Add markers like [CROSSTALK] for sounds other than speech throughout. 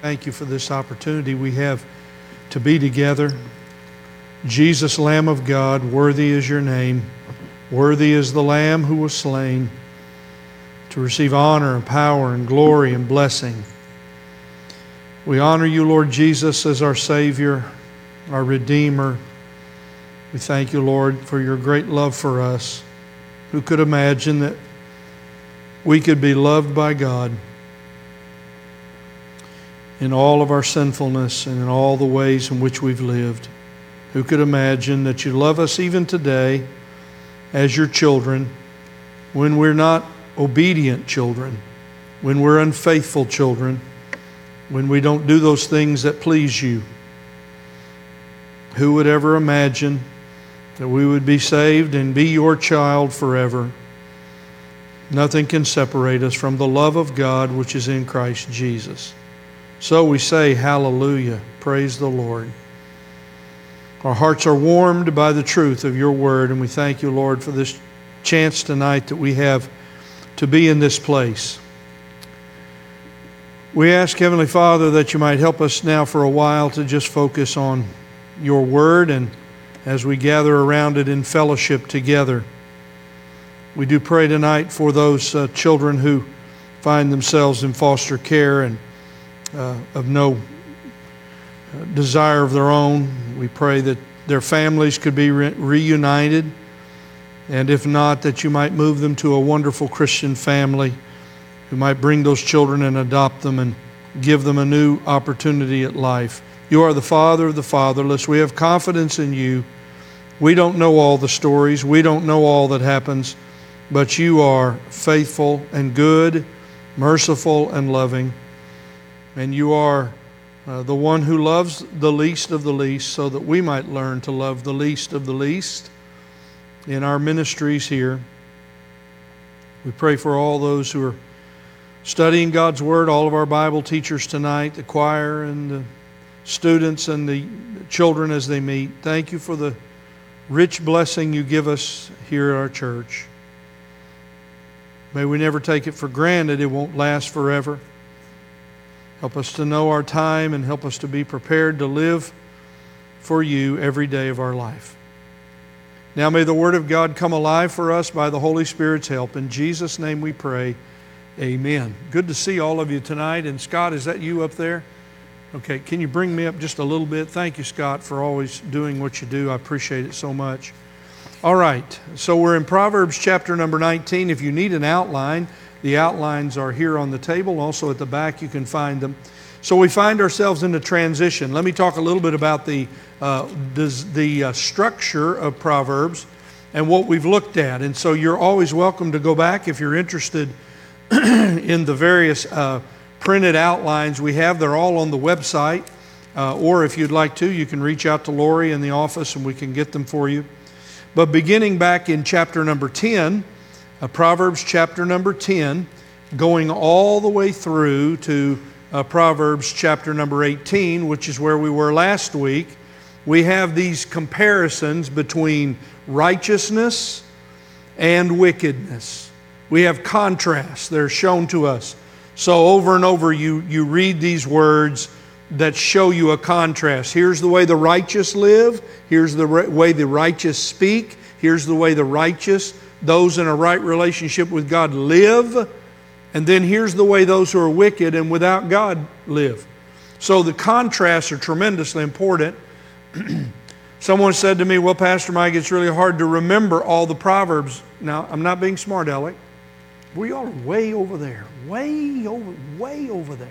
Thank you for this opportunity we have to be together. Jesus, Lamb of God, worthy is your name. Worthy is the Lamb who was slain to receive honor and power and glory and blessing. We honor you, Lord Jesus, as our Savior, our Redeemer. We thank you, Lord, for your great love for us. Who could imagine that we could be loved by God in all of our sinfulness and in all the ways in which we've lived? Who could imagine that you love us even today as your children when we're not obedient children, when we're unfaithful children, when we don't do those things that please you? Who would ever imagine that we would be saved and be your child forever? Nothing can separate us from the love of God which is in Christ Jesus. So we say, Hallelujah. Praise the Lord. Our hearts are warmed by the truth of your word, and we thank you, Lord, for this chance tonight that we have to be in this place. We ask, Heavenly Father, that you might help us now for a while to just focus on your word and as we gather around it in fellowship together. We do pray tonight for those uh, children who find themselves in foster care and uh, of no desire of their own. We pray that their families could be re- reunited, and if not, that you might move them to a wonderful Christian family who might bring those children and adopt them and give them a new opportunity at life. You are the Father of the fatherless. We have confidence in you. We don't know all the stories, we don't know all that happens, but you are faithful and good, merciful and loving, and you are uh, the one who loves the least of the least, so that we might learn to love the least of the least in our ministries here. We pray for all those who are studying God's Word, all of our Bible teachers tonight, the choir and the students and the children as they meet. Thank you for the rich blessing you give us here at our church. May we never take it for granted, it won't last forever. Help us to know our time and help us to be prepared to live for you every day of our life. Now may the Word of God come alive for us by the Holy Spirit's help. In Jesus' name we pray. Amen. Good to see all of you tonight. And Scott, is that you up there? Okay, can you bring me up just a little bit? Thank you, Scott, for always doing what you do. I appreciate it so much. All right, so we're in Proverbs chapter number 19. If you need an outline, the outlines are here on the table. Also at the back, you can find them. So we find ourselves in a transition. Let me talk a little bit about the, uh, the uh, structure of Proverbs and what we've looked at. And so you're always welcome to go back if you're interested [CLEARS THROAT] in the various uh, printed outlines we have. They're all on the website. Uh, or if you'd like to, you can reach out to Lori in the office and we can get them for you. But beginning back in chapter number 10, uh, Proverbs chapter number 10, going all the way through to uh, Proverbs chapter number 18, which is where we were last week, we have these comparisons between righteousness and wickedness. We have contrasts, they're shown to us. So, over and over, you, you read these words that show you a contrast. Here's the way the righteous live, here's the way the righteous speak, here's the way the righteous those in a right relationship with God live, and then here's the way those who are wicked and without God live. So the contrasts are tremendously important. [CLEARS THROAT] Someone said to me, Well, Pastor Mike, it's really hard to remember all the Proverbs. Now, I'm not being smart, Alec. We are way over there, way over, way over there.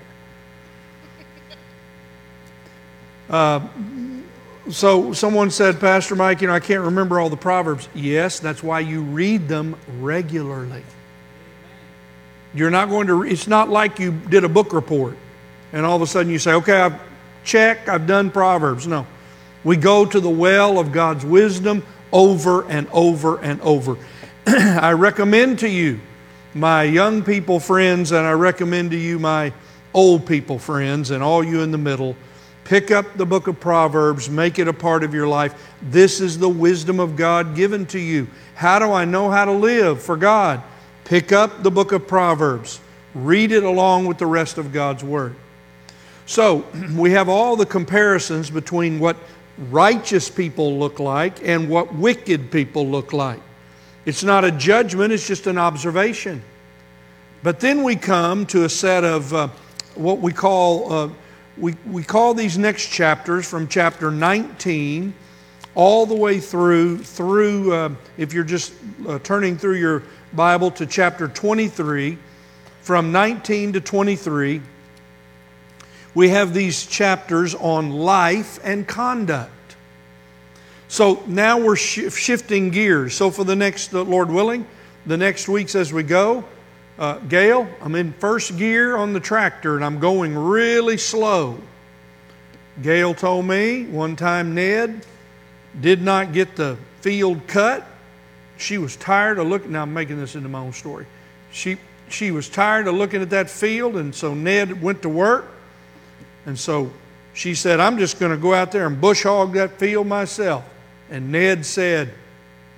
Uh, so someone said, Pastor Mike, you know, I can't remember all the Proverbs. Yes, that's why you read them regularly. You're not going to, it's not like you did a book report and all of a sudden you say, okay, I've checked, I've done Proverbs. No. We go to the well of God's wisdom over and over and over. [CLEARS THROAT] I recommend to you, my young people friends, and I recommend to you, my old people friends, and all you in the middle, Pick up the book of Proverbs, make it a part of your life. This is the wisdom of God given to you. How do I know how to live for God? Pick up the book of Proverbs, read it along with the rest of God's Word. So [CLEARS THROAT] we have all the comparisons between what righteous people look like and what wicked people look like. It's not a judgment, it's just an observation. But then we come to a set of uh, what we call, uh, we, we call these next chapters from chapter 19 all the way through, through uh, if you're just uh, turning through your Bible to chapter 23, from 19 to 23 we have these chapters on life and conduct. So now we're sh- shifting gears. So for the next, uh, Lord willing, the next weeks as we go, uh, Gail, I'm in first gear on the tractor and I'm going really slow. Gail told me one time Ned did not get the field cut. She was tired of looking. Now I'm making this into my own story. She she was tired of looking at that field, and so Ned went to work and so she said, I'm just going to go out there and bush hog that field myself. And Ned said,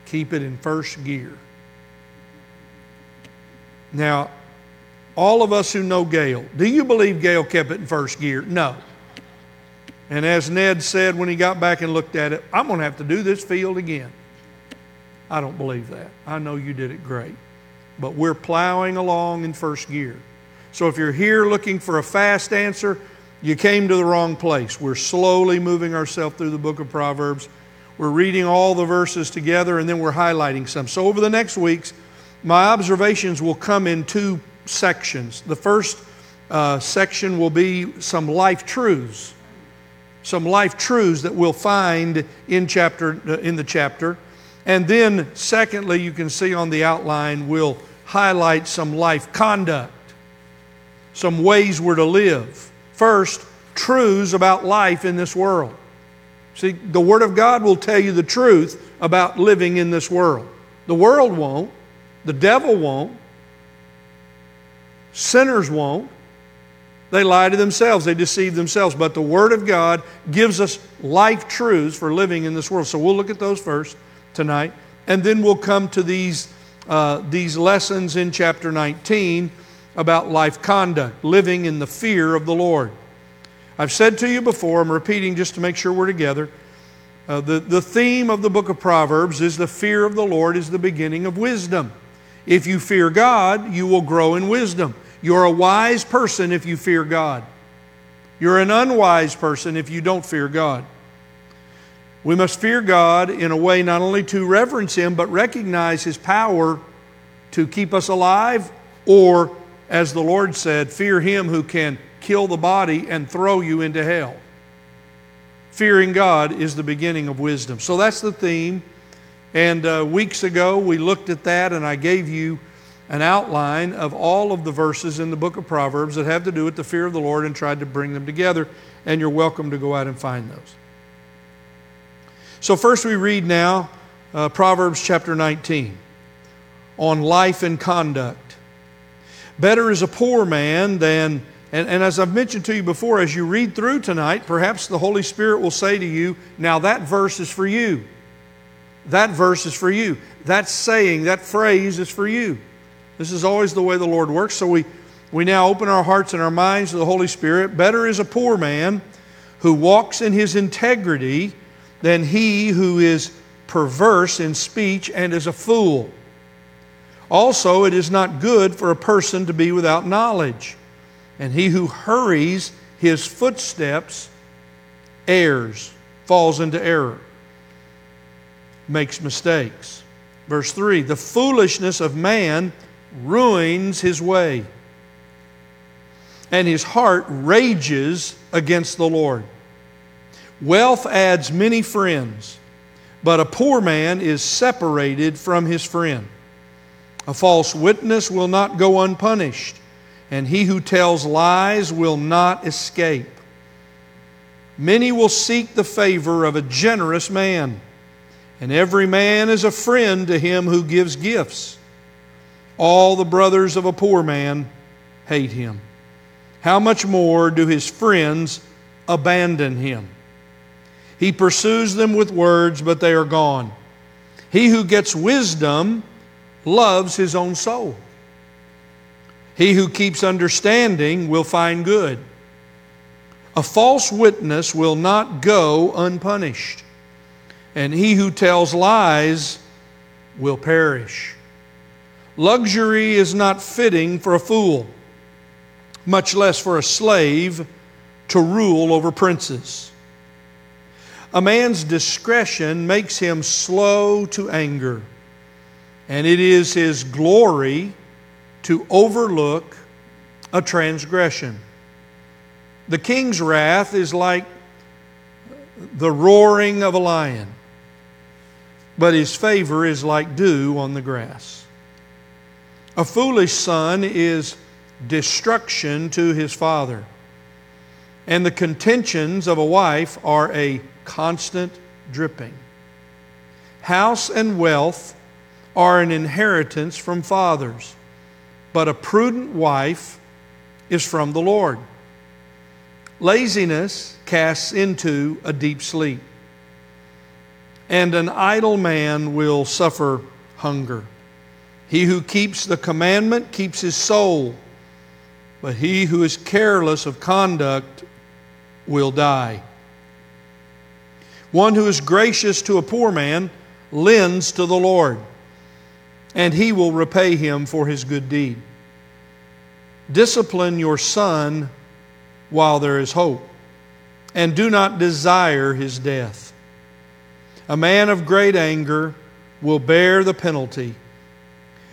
Keep it in first gear. Now, all of us who know Gail, do you believe Gail kept it in first gear? No. And as Ned said when he got back and looked at it, I'm going to have to do this field again. I don't believe that. I know you did it great. But we're plowing along in first gear. So if you're here looking for a fast answer, you came to the wrong place. We're slowly moving ourselves through the book of Proverbs. We're reading all the verses together and then we're highlighting some. So, over the next weeks, my observations will come in two sections. The first uh, section will be some life truths, some life truths that we'll find in chapter uh, in the chapter, and then secondly, you can see on the outline we'll highlight some life conduct, some ways we're to live. First, truths about life in this world. See, the Word of God will tell you the truth about living in this world. The world won't, the devil won't, sinners won't. They lie to themselves, they deceive themselves. But the Word of God gives us life truths for living in this world. So we'll look at those first tonight. And then we'll come to these, uh, these lessons in chapter 19 about life conduct, living in the fear of the Lord. I've said to you before, I'm repeating just to make sure we're together. Uh, the, the theme of the book of Proverbs is the fear of the Lord is the beginning of wisdom. If you fear God, you will grow in wisdom. You're a wise person if you fear God. You're an unwise person if you don't fear God. We must fear God in a way not only to reverence Him, but recognize His power to keep us alive or as the Lord said, fear him who can kill the body and throw you into hell. Fearing God is the beginning of wisdom. So that's the theme. And uh, weeks ago, we looked at that, and I gave you an outline of all of the verses in the book of Proverbs that have to do with the fear of the Lord and tried to bring them together. And you're welcome to go out and find those. So, first, we read now uh, Proverbs chapter 19 on life and conduct. Better is a poor man than, and, and as I've mentioned to you before, as you read through tonight, perhaps the Holy Spirit will say to you, now that verse is for you. That verse is for you. That saying, that phrase is for you. This is always the way the Lord works. So we, we now open our hearts and our minds to the Holy Spirit. Better is a poor man who walks in his integrity than he who is perverse in speech and is a fool. Also, it is not good for a person to be without knowledge. And he who hurries his footsteps errs, falls into error, makes mistakes. Verse 3 The foolishness of man ruins his way, and his heart rages against the Lord. Wealth adds many friends, but a poor man is separated from his friend. A false witness will not go unpunished, and he who tells lies will not escape. Many will seek the favor of a generous man, and every man is a friend to him who gives gifts. All the brothers of a poor man hate him. How much more do his friends abandon him? He pursues them with words, but they are gone. He who gets wisdom loves his own soul. He who keeps understanding will find good. A false witness will not go unpunished, and he who tells lies will perish. Luxury is not fitting for a fool, much less for a slave to rule over princes. A man's discretion makes him slow to anger, and it is his glory to overlook a transgression. The king's wrath is like the roaring of a lion, but his favor is like dew on the grass. A foolish son is destruction to his father, and the contentions of a wife are a constant dripping. House and wealth are an inheritance from fathers, but a prudent wife is from the Lord. Laziness casts into a deep sleep, and an idle man will suffer hunger. He who keeps the commandment keeps his soul, but he who is careless of conduct will die. One who is gracious to a poor man lends to the Lord, and he will repay him for his good deed. Discipline your son while there is hope, and do not desire his death. A man of great anger will bear the penalty,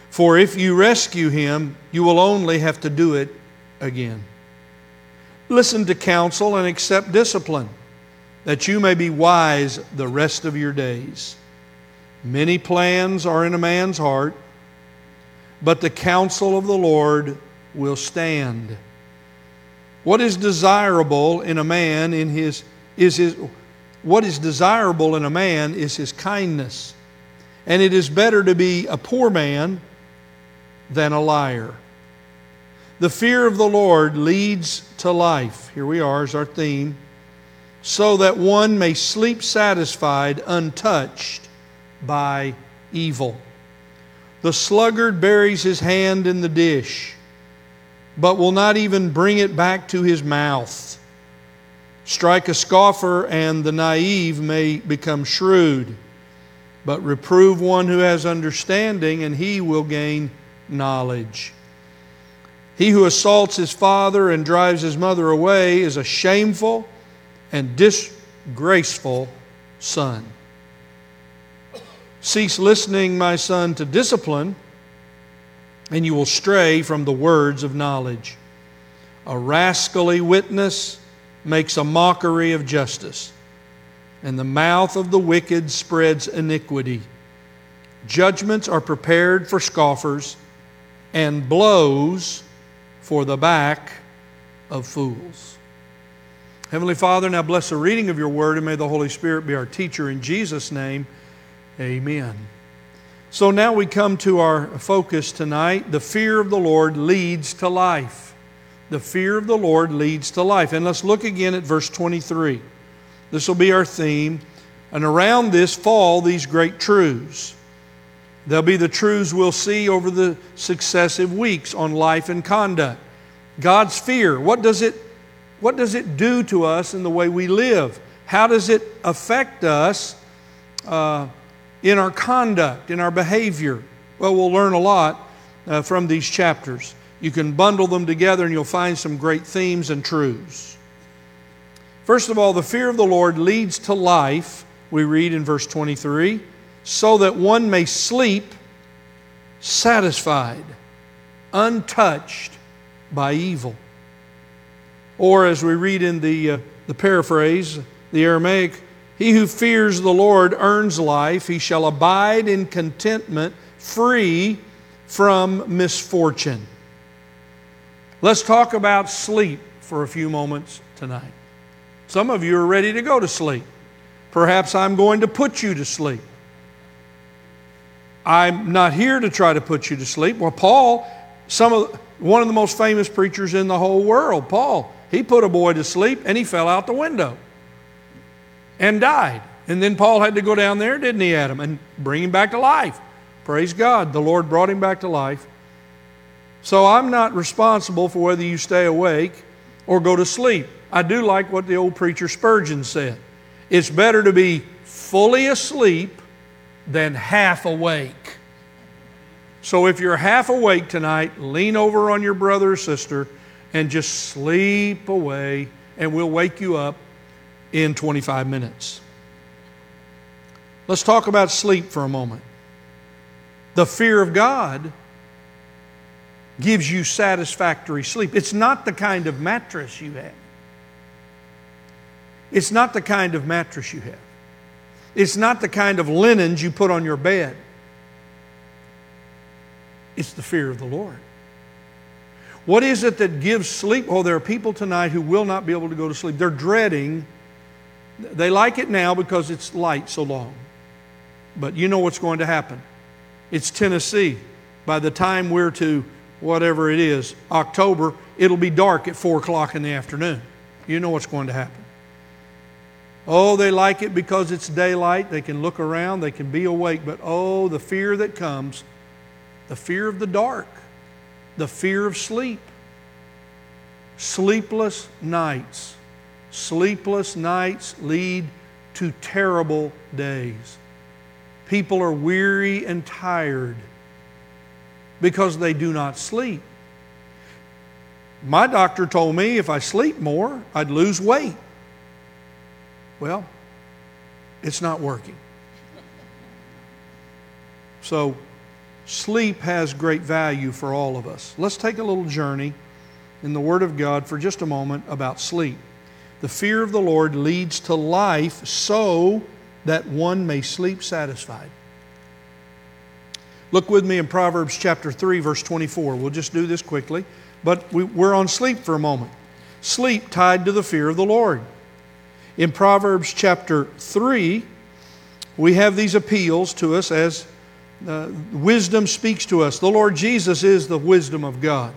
for if you rescue him, you will only have to do it again. Listen to counsel and accept discipline that you may be wise the rest of your days. Many plans are in a man's heart, but the counsel of the Lord will stand. What is desirable in a man in his is his what is desirable in a man is his kindness. And it is better to be a poor man than a liar. The fear of the Lord leads to life. Here we are as our theme so that one may sleep satisfied, untouched by evil. The sluggard buries his hand in the dish, but will not even bring it back to his mouth. Strike a scoffer, and the naive may become shrewd. But reprove one who has understanding, and he will gain knowledge. He who assaults his father and drives his mother away is a shameful and disgraceful son. Cease listening, my son, to discipline, and you will stray from the words of knowledge. A rascally witness makes a mockery of justice, and the mouth of the wicked spreads iniquity. Judgments are prepared for scoffers, and blows for the back of fools. Heavenly Father, now bless the reading of your word, and may the Holy Spirit be our teacher. In Jesus' name, amen. So now we come to our focus tonight. The fear of the Lord leads to life. The fear of the Lord leads to life. And let's look again at verse 23. This will be our theme. And around this fall these great truths. They'll be the truths we'll see over the successive weeks on life and conduct. God's fear. What does it what does it do to us in the way we live? How does it affect us uh, in our conduct, in our behavior? Well, we'll learn a lot uh, from these chapters. You can bundle them together and you'll find some great themes and truths. First of all, the fear of the Lord leads to life, we read in verse 23, so that one may sleep satisfied, untouched by evil. Or, as we read in the, uh, the paraphrase, the Aramaic, he who fears the Lord earns life. He shall abide in contentment, free from misfortune. Let's talk about sleep for a few moments tonight. Some of you are ready to go to sleep. Perhaps I'm going to put you to sleep. I'm not here to try to put you to sleep. Well, Paul, some of, one of the most famous preachers in the whole world, Paul, he put a boy to sleep and he fell out the window and died. And then Paul had to go down there, didn't he, Adam, and bring him back to life. Praise God. The Lord brought him back to life. So I'm not responsible for whether you stay awake or go to sleep. I do like what the old preacher Spurgeon said. It's better to be fully asleep than half awake. So if you're half awake tonight, lean over on your brother or sister and just sleep away, and we'll wake you up in 25 minutes. Let's talk about sleep for a moment. The fear of God gives you satisfactory sleep. It's not the kind of mattress you have. It's not the kind of mattress you have. It's not the kind of linens you put on your bed. It's the fear of the Lord. What is it that gives sleep? Oh, there are people tonight who will not be able to go to sleep. They're dreading. They like it now because it's light so long. But you know what's going to happen. It's Tennessee. By the time we're to whatever it is, October, it'll be dark at 4 o'clock in the afternoon. You know what's going to happen. Oh, they like it because it's daylight. They can look around, they can be awake. But oh, the fear that comes the fear of the dark, the fear of sleep. Sleepless nights. Sleepless nights lead to terrible days. People are weary and tired because they do not sleep. My doctor told me if I sleep more, I'd lose weight. Well, it's not working. So, sleep has great value for all of us. Let's take a little journey in the Word of God for just a moment about sleep. The fear of the Lord leads to life so that one may sleep satisfied. Look with me in Proverbs chapter 3, verse 24. We'll just do this quickly, but we, are on sleep for a moment. Sleep tied to the fear of the Lord. In Proverbs chapter 3, we have these appeals to us as uh, wisdom speaks to us. The Lord Jesus is the wisdom of God.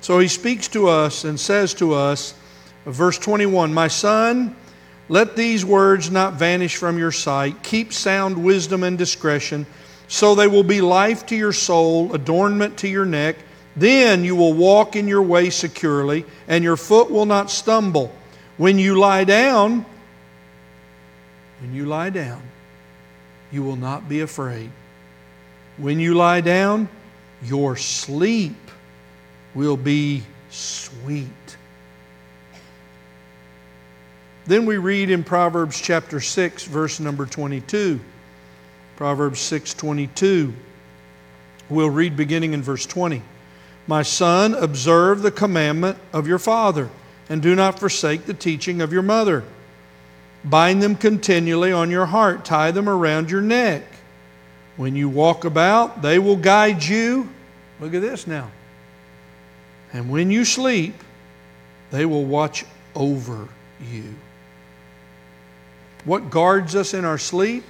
So he speaks to us and says to us, verse 21 My son, let these words not vanish from your sight. Keep sound wisdom and discretion, so they will be life to your soul, adornment to your neck. Then you will walk in your way securely, and your foot will not stumble. When you lie down, when you lie down, you will not be afraid. When you lie down, your sleep will be sweet. Then we read in Proverbs chapter 6 verse number 22. Proverbs 6:22. We'll read beginning in verse 20. My son, observe the commandment of your father and do not forsake the teaching of your mother Bind them continually on your heart, tie them around your neck. When you walk about, they will guide you. Look at this now. And when you sleep, they will watch over you. What guards us in our sleep?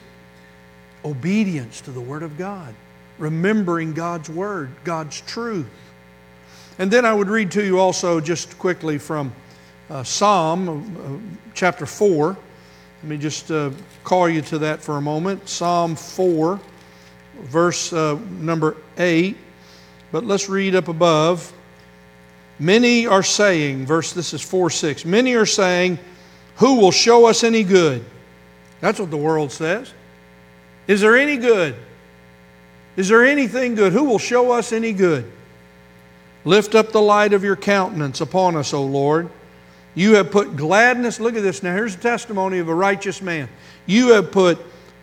Obedience to the Word of God, remembering God's Word, God's truth. And then I would read to you also, just quickly, from uh, Psalm uh, chapter 4. Let me just uh, call you to that for a moment. Psalm 4, verse uh, number 8. But let's read up above. Many are saying, verse this is 4 6. Many are saying, Who will show us any good? That's what the world says. Is there any good? Is there anything good? Who will show us any good? Lift up the light of your countenance upon us, O Lord. You have put gladness, look at this now. Here's a testimony of a righteous man. You have put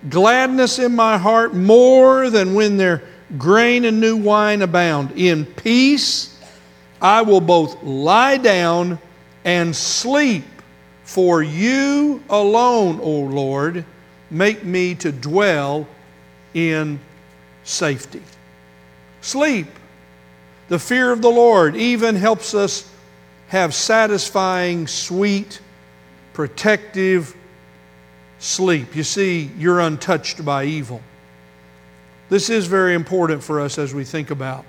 gladness in my heart more than when their grain and new wine abound. In peace I will both lie down and sleep, for you alone, O Lord, make me to dwell in safety. Sleep. The fear of the Lord even helps us have satisfying, sweet, protective sleep. You see, you're untouched by evil. This is very important for us as we think about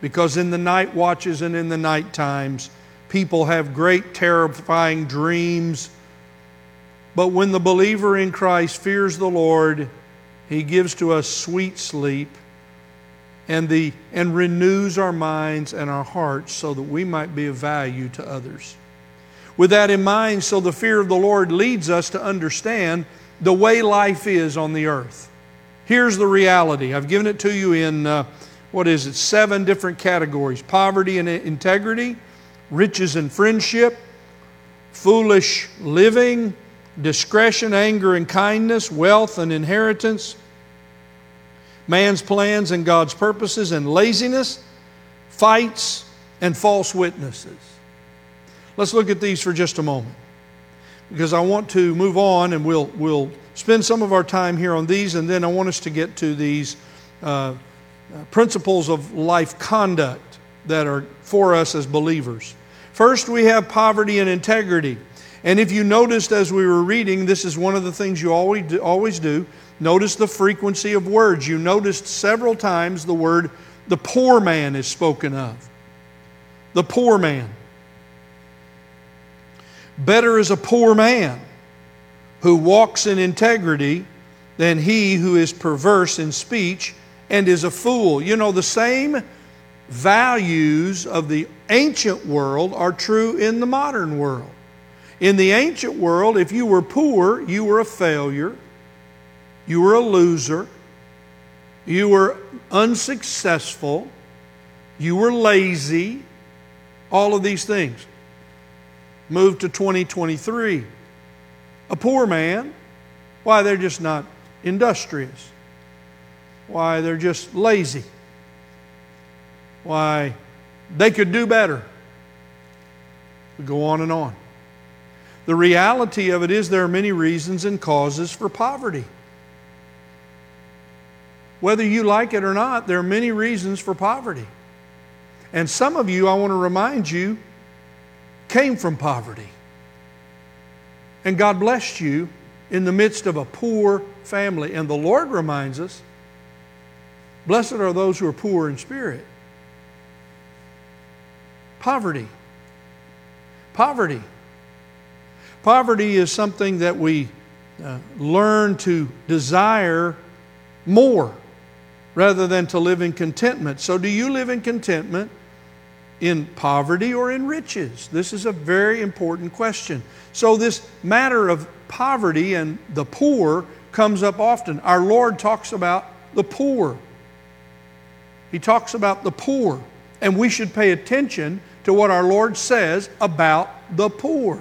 because in the night watches and in the night times, people have great, terrifying dreams. But when the believer in Christ fears the Lord, he gives to us sweet sleep and, the, and renews our minds and our hearts so that we might be of value to others. with that in mind, so the fear of the Lord leads us to understand the way life is on the earth. Here's the reality. I've given it to you in, uh, what is it, seven different categories poverty and integrity, riches and friendship, foolish living, discretion, anger and kindness, wealth and inheritance, man's plans and God's purposes, and laziness, fights, and false witnesses. Let's look at these for just a moment because I want to move on and we'll, we'll spend some of our time here on these, and then I want us to get to these uh, principles of life conduct that are for us as believers. First, we have poverty and integrity. And if you noticed as we were reading, this is one of the things you always do, always do. Notice the frequency of words. You noticed several times the word the poor man is spoken of. The poor man. Better is a poor man who walks in integrity than he who is perverse in speech and is a fool. You know, the same values of the ancient world are true in the modern world. In the ancient world, if you were poor, you were a failure, you were a loser, you were unsuccessful, you were lazy, all of these things. Move to 2023. A poor man, why, they're just not industrious. Why, they're just lazy. Why, they could do better. We go on and on. The reality of it is there are many reasons and causes for poverty. Whether you like it or not, there are many reasons for poverty. And some of you, I want to remind you, came from poverty. And God blessed you in the midst of a poor family. And the Lord reminds us blessed are those who are poor in spirit. Poverty. Poverty. Poverty is something that we uh, learn to desire more rather than to live in contentment. So, do you live in contentment in poverty or in riches? This is a very important question. So, this matter of poverty and the poor comes up often. Our Lord talks about the poor. He talks about the poor, and we should pay attention to what our Lord says about the poor.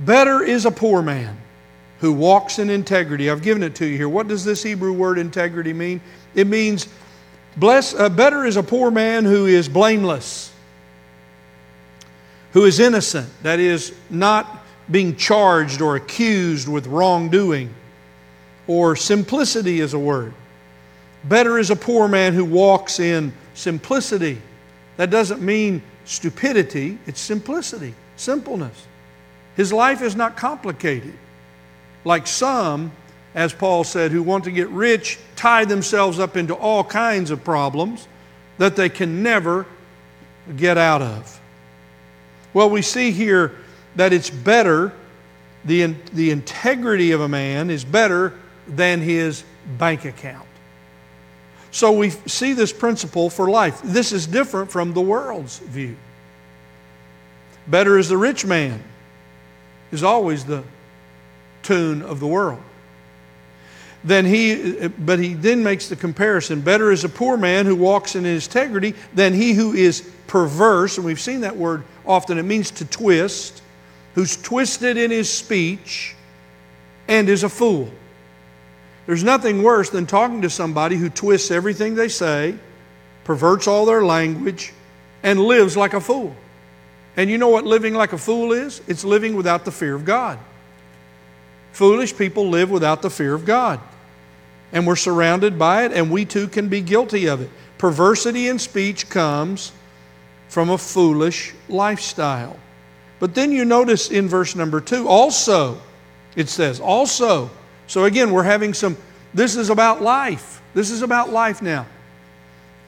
Better is a poor man who walks in integrity. I've given it to you here. What does this Hebrew word integrity mean? It means bless, uh, better is a poor man who is blameless, who is innocent, that is, not being charged or accused with wrongdoing, or simplicity is a word. Better is a poor man who walks in simplicity. That doesn't mean stupidity, it's simplicity, simpleness. His life is not complicated. Like some, as Paul said, who want to get rich, tie themselves up into all kinds of problems that they can never get out of. Well, we see here that it's better, the, the integrity of a man is better than his bank account. So we see this principle for life. This is different from the world's view. Better is the rich man is always the tune of the world. Then he, but he then makes the comparison better is a poor man who walks in integrity than he who is perverse, and we've seen that word often, it means to twist, who's twisted in his speech and is a fool. There's nothing worse than talking to somebody who twists everything they say, perverts all their language, and lives like a fool. And you know what living like a fool is? It's living without the fear of God. Foolish people live without the fear of God. And we're surrounded by it, and we too can be guilty of it. Perversity in speech comes from a foolish lifestyle. But then you notice in verse number two, also, it says, also. So again, we're having some, this is about life. This is about life now.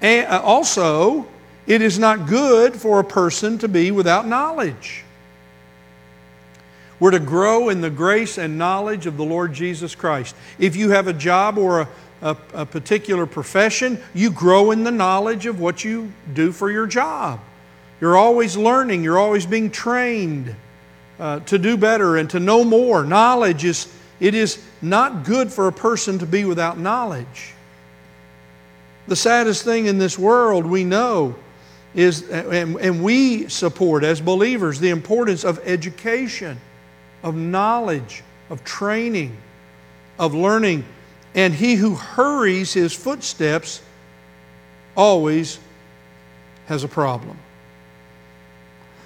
And uh, also, it is not good for a person to be without knowledge. We're to grow in the grace and knowledge of the Lord Jesus Christ. If you have a job or a, a, a, particular profession, you grow in the knowledge of what you do for your job. You're always learning, you're always being trained uh, to do better and to know more. Knowledge is, it is not good for a person to be without knowledge. The saddest thing in this world we know is, and, and we support as believers, the importance of education, of knowledge, of training, of learning. And he who hurries his footsteps always has a problem.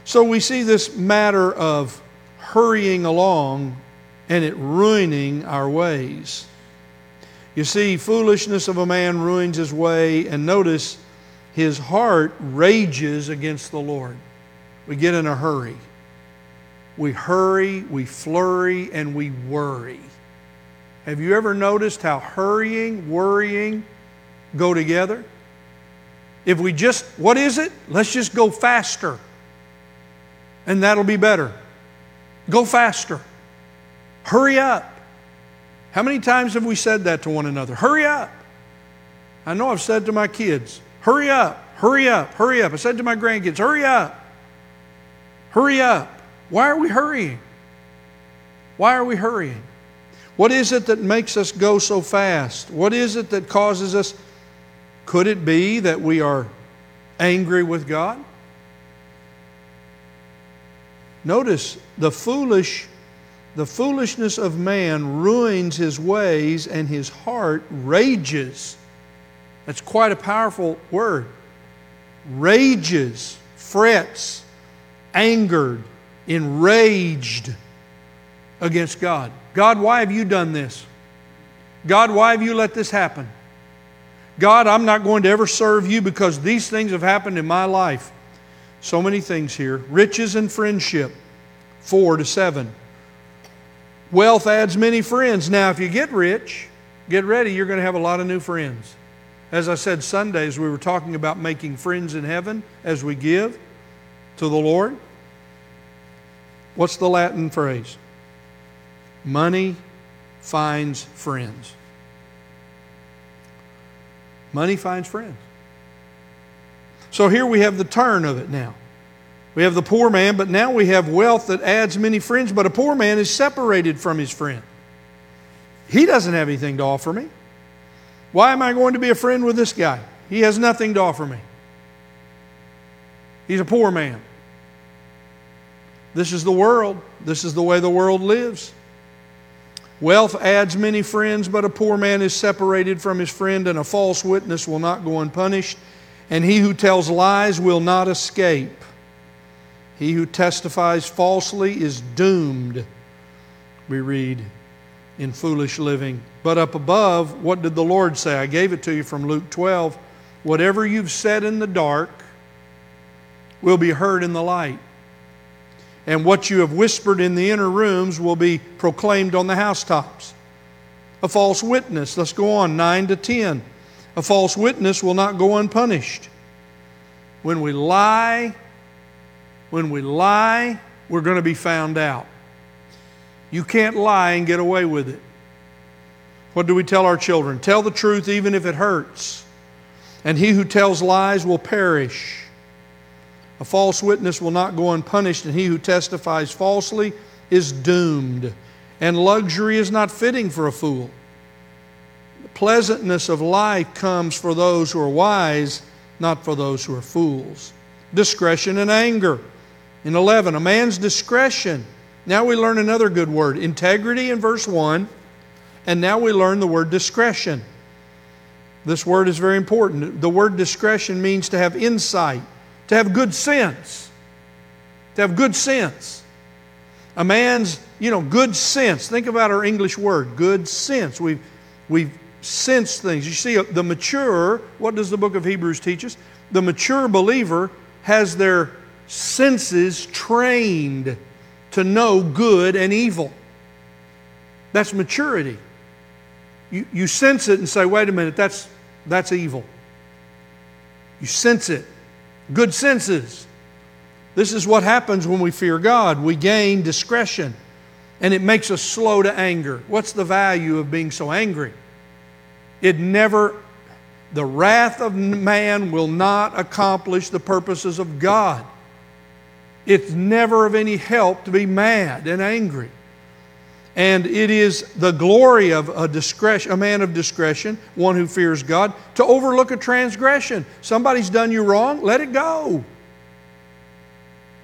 So we see this matter of hurrying along and it ruining our ways. You see, foolishness of a man ruins his way, and notice his heart rages against the Lord. We get in a hurry. We hurry, we flurry, and we worry. Have you ever noticed how hurrying, worrying go together? If we just, what is it? Let's just go faster. And that'll be better. Go faster. Hurry up. How many times have we said that to one another? Hurry up. I know I've said to my kids, hurry up, hurry up, hurry up. I said to my grandkids, hurry up. Hurry up. Why are we hurrying? Why are we hurrying? What is it that makes us go so fast? What is it that causes us could it be that we are angry with God? Notice the foolish the foolishness of man ruins his ways and his heart rages. That's quite a powerful word. Rages, frets, angered, enraged against God. God, why have you done this? God, why have you let this happen? God, I'm not going to ever serve you because these things have happened in my life. So many things here. Riches and friendship, 4 to 7. Wealth adds many friends. Now, if you get rich, get ready, you're going to have a lot of new friends. As I said Sundays, we were talking about making friends in heaven as we give to the Lord. What's the Latin phrase? Money finds friends. Money finds friends. So here we have the turn of it now. We have the poor man, but now we have wealth that adds many friends, but a poor man is separated from his friend. He doesn't have anything to offer me. Why am I going to be a friend with this guy? He has nothing to offer me. He's a poor man. This is the world. This is the way the world lives. Wealth adds many friends, but a poor man is separated from his friend, and a false witness will not go unpunished, and he who tells lies will not escape. He who testifies falsely is doomed, we read in foolish living. But up above, what did the Lord say? I gave it to you from Luke 12. Whatever you've said in the dark will be heard in the light. And what you have whispered in the inner rooms will be proclaimed on the housetops. A false witness, let's go on, 9 to 10. A false witness will not go unpunished. When we lie, when we lie, we're going to be found out. You can't lie and get away with it. What do we tell our children? Tell the truth even if it hurts. And he who tells lies will perish. A false witness will not go unpunished, and he who testifies falsely is doomed. And luxury is not fitting for a fool. The pleasantness of life comes for those who are wise, not for those who are fools. Discretion and anger. In 11, a man's discretion. Now we learn another good word integrity in verse 1, and now we learn the word discretion. This word is very important. The word discretion means to have insight, to have good sense. To have good sense. A man's, you know, good sense. Think about our English word, good sense. We've, we've sensed things. You see, the mature, what does the book of Hebrews teach us? The mature believer has their senses trained to know good and evil. That's maturity. You, you sense it and say, wait a minute, that's, that's evil. You sense it. Good senses. This is what happens when we fear God. We gain discretion and it makes us slow to anger. What's the value of being so angry? It never, the wrath of man will not accomplish the purposes of God. It's never of any help to be mad and angry. And it is the glory of a, discretion, a man of discretion, one who fears God, to overlook a transgression. Somebody's done you wrong, let it go.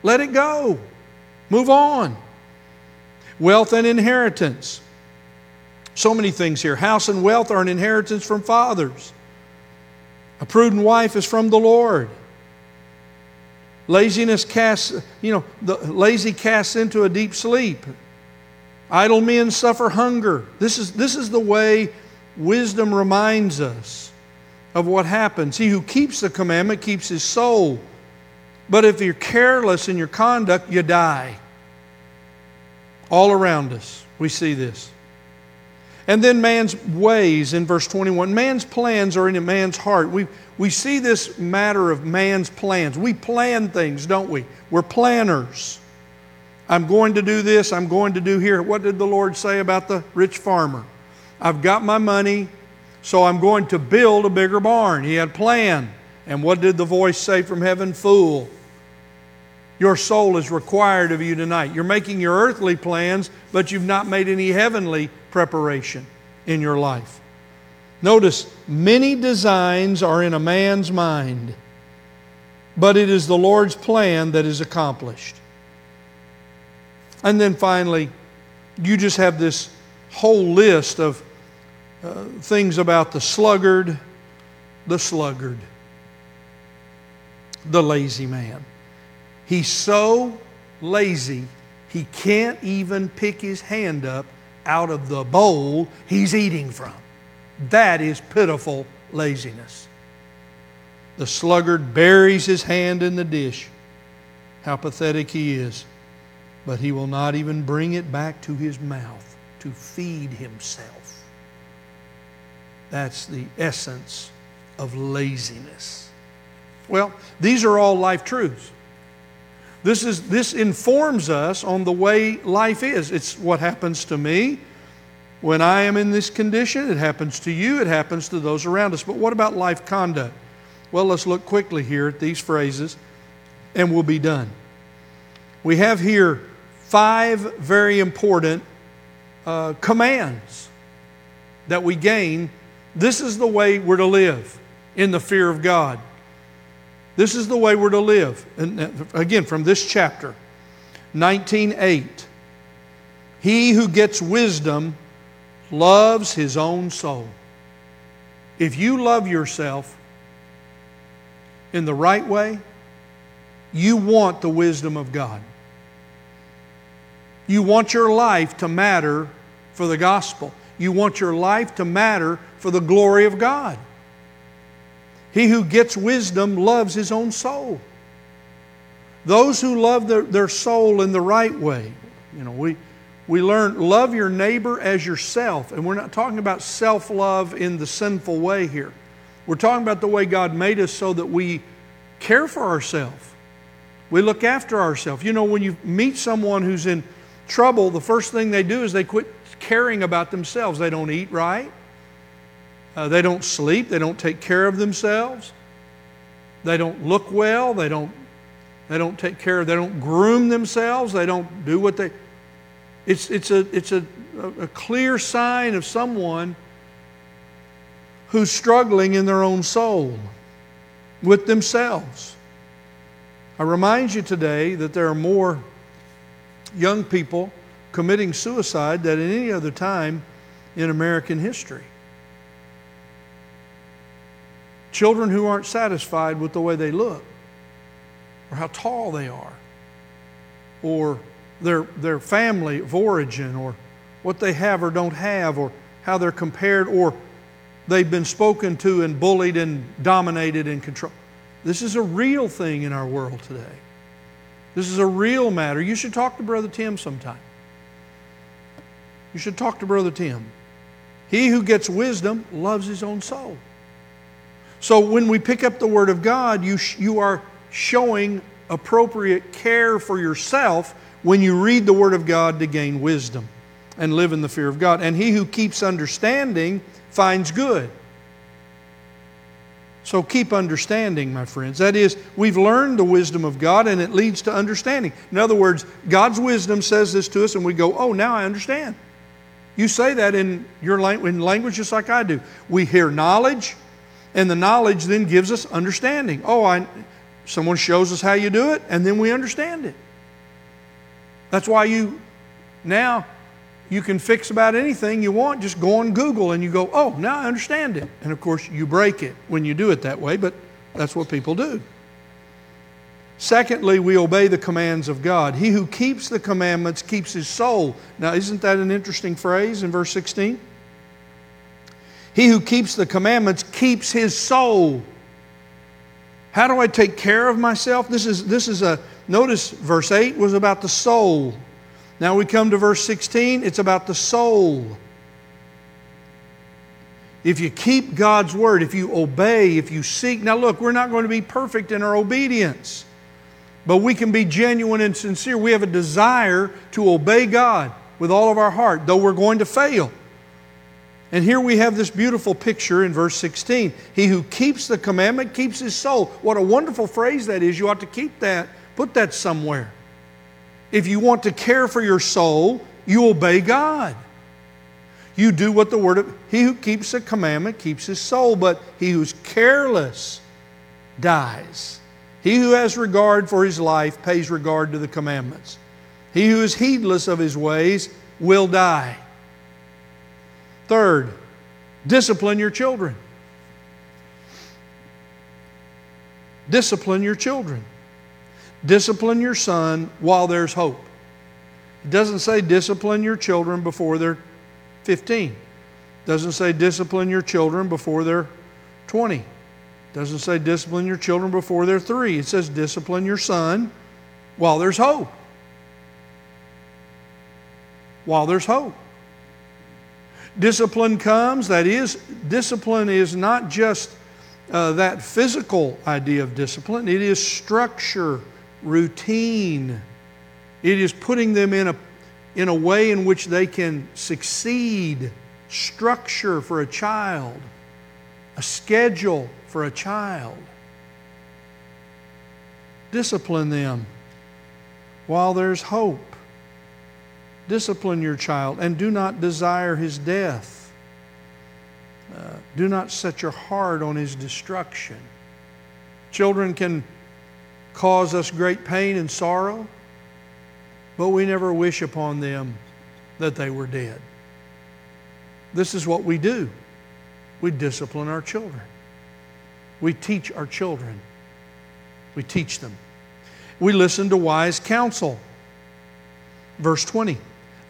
Let it go. Move on. Wealth and inheritance. So many things here. House and wealth are an inheritance from fathers. A prudent wife is from the Lord. Laziness casts, you know, the lazy casts into a deep sleep. Idle men suffer hunger. This is, this is the way wisdom reminds us of what happens. He who keeps the commandment keeps his soul. But if you're careless in your conduct, you die. All around us, we see this. And then man's ways in verse 21. Man's plans are in a man's heart. We, we see this matter of man's plans. We plan things, don't we? We're planners. I'm going to do this, I'm going to do here. What did the Lord say about the rich farmer? I've got my money, so I'm going to build a bigger barn. He had a plan. And what did the voice say from heaven? Fool. Your soul is required of you tonight. You're making your earthly plans, but you've not made any heavenly preparation in your life. Notice, many designs are in a man's mind, but it is the Lord's plan that is accomplished. And then finally, you just have this whole list of uh, things about the sluggard, the sluggard, the lazy man. He's so lazy, he can't even pick his hand up out of the bowl he's eating from. That is pitiful laziness. The sluggard buries his hand in the dish. How pathetic he is but he will not even bring it back to his mouth to feed himself. That's the essence of laziness. Well, these are all life truths. This, is, this informs us on the way life is. It's what happens to me when I am in this condition. It happens to you, it happens to those around us. But what about life conduct? Well, let's look quickly here at these phrases and we'll be done. We have here five very important uh, commands that we gain. This is the way we're to live in the fear of God. This is the way we're to live. And uh, again, from this chapter, 19:8. He who gets wisdom loves his own soul. If you love yourself in the right way, you want the wisdom of God. You want your life to matter for the gospel. You want your life to matter for the glory of God. He who gets wisdom loves his own soul. Those who love their, their soul in the right way, you know, we, we learn love your neighbor as yourself. And we're not talking about self love in the sinful way here. We're talking about the way God made us so that we care for ourselves. We look after ourselves. You know, when you meet someone who's in trouble, the first thing they do is they quit caring about themselves. They don't eat right, uh, they don't sleep, they don't take care of themselves, they don't look well, they don't, they don't take care of, they don't groom themselves, they don't do what they. It's, it's, a, it's a, a clear sign of someone who's struggling in their own soul with themselves. I remind you today that there are more young people committing suicide than at any other time in American history. Children who aren't satisfied with the way they look, or how tall they are, or their, their family of origin, or what they have or don't have, or how they're compared, or they've been spoken to and bullied and dominated and controlled. This is a real thing in our world today. This is a real matter. You should talk to Brother Tim sometime. You should talk to Brother Tim. He who gets wisdom loves his own soul. So when we pick up the Word of God, you, sh- you are showing appropriate care for yourself when you read the Word of God to gain wisdom and live in the fear of God. And he who keeps understanding finds good. So keep understanding, my friends. That is, we've learned the wisdom of God and it leads to understanding. In other words, God's wisdom says this to us and we go, oh, now I understand. You say that in your in language just like I do. We hear knowledge, and the knowledge then gives us understanding. Oh, I, someone shows us how you do it, and then we understand it. That's why you now you can fix about anything you want. Just go on Google and you go, oh, now I understand it. And of course, you break it when you do it that way, but that's what people do. Secondly, we obey the commands of God. He who keeps the commandments keeps his soul. Now, isn't that an interesting phrase in verse 16? He who keeps the commandments keeps his soul. How do I take care of myself? This is, this is a, notice verse 8 was about the soul. Now we come to verse 16, it's about the soul. If you keep God's word, if you obey, if you seek. Now, look, we're not going to be perfect in our obedience, but we can be genuine and sincere. We have a desire to obey God with all of our heart, though we're going to fail. And here we have this beautiful picture in verse 16. He who keeps the commandment keeps his soul. What a wonderful phrase that is. You ought to keep that, put that somewhere. If you want to care for your soul, you obey God. You do what the word of he who keeps a commandment keeps his soul, but he who's careless dies. He who has regard for his life pays regard to the commandments. He who is heedless of his ways will die. Third, discipline your children. Discipline your children. Discipline your son while there's hope. It doesn't say discipline your children before they're 15. It doesn't say discipline your children before they're 20. It doesn't say discipline your children before they're 3. It says discipline your son while there's hope. While there's hope. Discipline comes, that is, discipline is not just uh, that physical idea of discipline, it is structure routine. It is putting them in a, in a way in which they can succeed, structure for a child, a schedule for a child. Discipline them while there's hope. Discipline your child and do not desire his death. Uh, do not set your heart on his destruction. Children can cause us great pain and sorrow, but we never wish upon them that they were dead. This is what we do we discipline our children, we teach our children, we teach them. We listen to wise counsel. Verse 20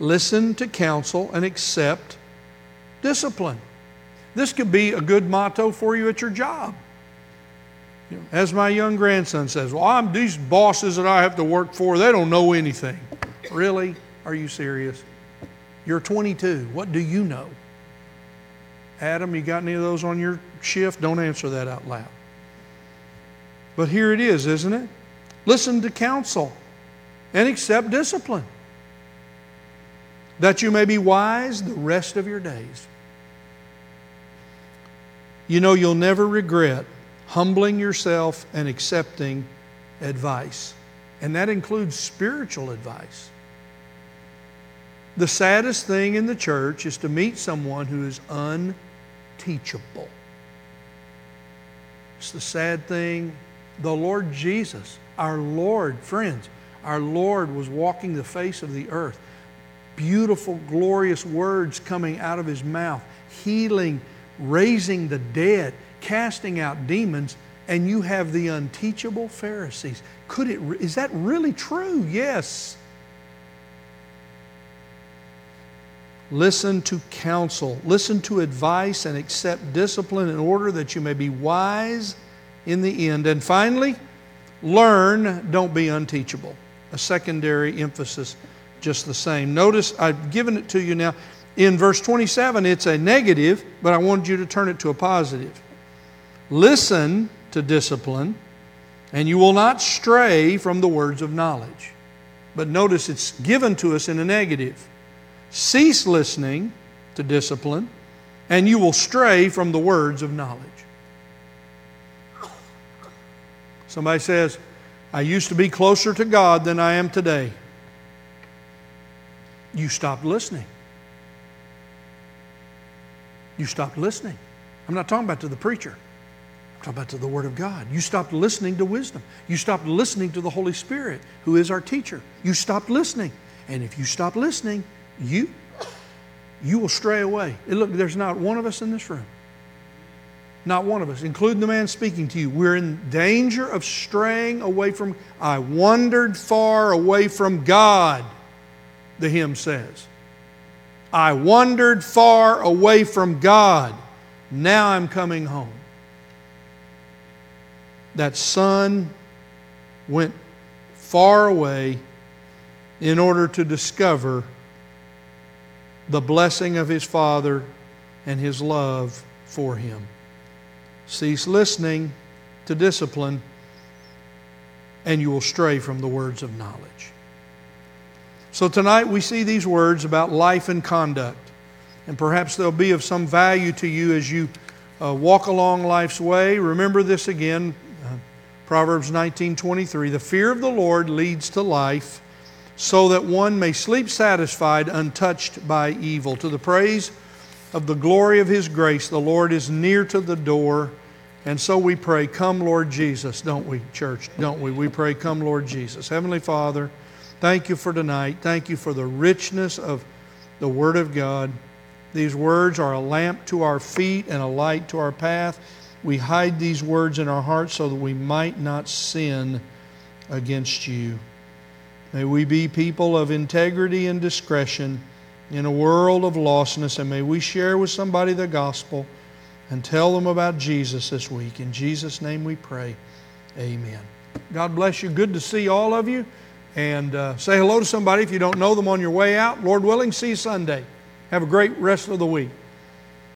listen to counsel and accept discipline. This could be a good motto for you at your job. As my young grandson says, Well, I'm these bosses that I have to work for, they don't know anything. Really? Are you serious? You're 22. What do you know? Adam, you got any of those on your shift? Don't answer that out loud. But here it is, isn't it? Listen to counsel and accept discipline, that you may be wise the rest of your days. You know, you'll never regret humbling yourself and accepting advice. And that includes spiritual advice. The saddest thing in the church is to meet someone who is unteachable. It's the sad thing. The Lord Jesus, our Lord, friends, our Lord was walking the face of the earth. Beautiful, glorious words coming out of his mouth, healing, raising the dead casting out demons, and you have the unteachable Pharisees. Could it, is that really true? Yes. Listen to counsel, listen to advice, and accept discipline in order that you may be wise in the end. And finally, learn, don't be unteachable. A secondary emphasis, just the same. Notice I've given it to you now. In verse 27, it's a negative, but I wanted you to turn it to a positive. Listen to discipline, and you will not stray from the words of knowledge. But notice it's given to us in a negative. Cease listening to discipline, and you will stray from the words of knowledge. Somebody says, I used to be closer to God than I am today. You stopped listening. You stopped listening. I'm not talking about to the preacher. I'm about to the Word of God. You stopped listening to wisdom. You stopped listening to the Holy Spirit, who is our teacher. You stopped listening. And if you stop listening, you you will stray away. And look, there's not one of us in this room. Not one of us, including the man speaking to you. We're in danger of straying away from. I wandered far away from God, the hymn says. I wandered far away from God. Now I'm coming home. That son went far away in order to discover the blessing of his father and his love for him. Cease listening to discipline, and you will stray from the words of knowledge. So tonight we see these words about life and conduct, and perhaps they'll be of some value to you as you uh, walk along life's way. Remember this again, Proverbs 19:23. The fear of the Lord leads to life, so that one may sleep satisfied, untouched by evil. To the praise of the glory of His grace, the Lord is near to the door. And so we pray, Come, Lord Jesus, don't we, church? Don't we? We pray, Come, Lord Jesus. Heavenly Father, thank you for tonight. Thank you for the richness of the Word of God. These words are a lamp to our feet and a light to our path. We hide these words in our hearts so that we might not sin against you. May we be people of integrity and discretion in a world of lostness, and may we share with somebody the gospel and tell them about Jesus this week. In Jesus' name we pray. Amen. God bless you. Good to see all of you. And uh, say hello to somebody if you don't know them on your way out. Lord willing, see you Sunday. Have a great rest of the week.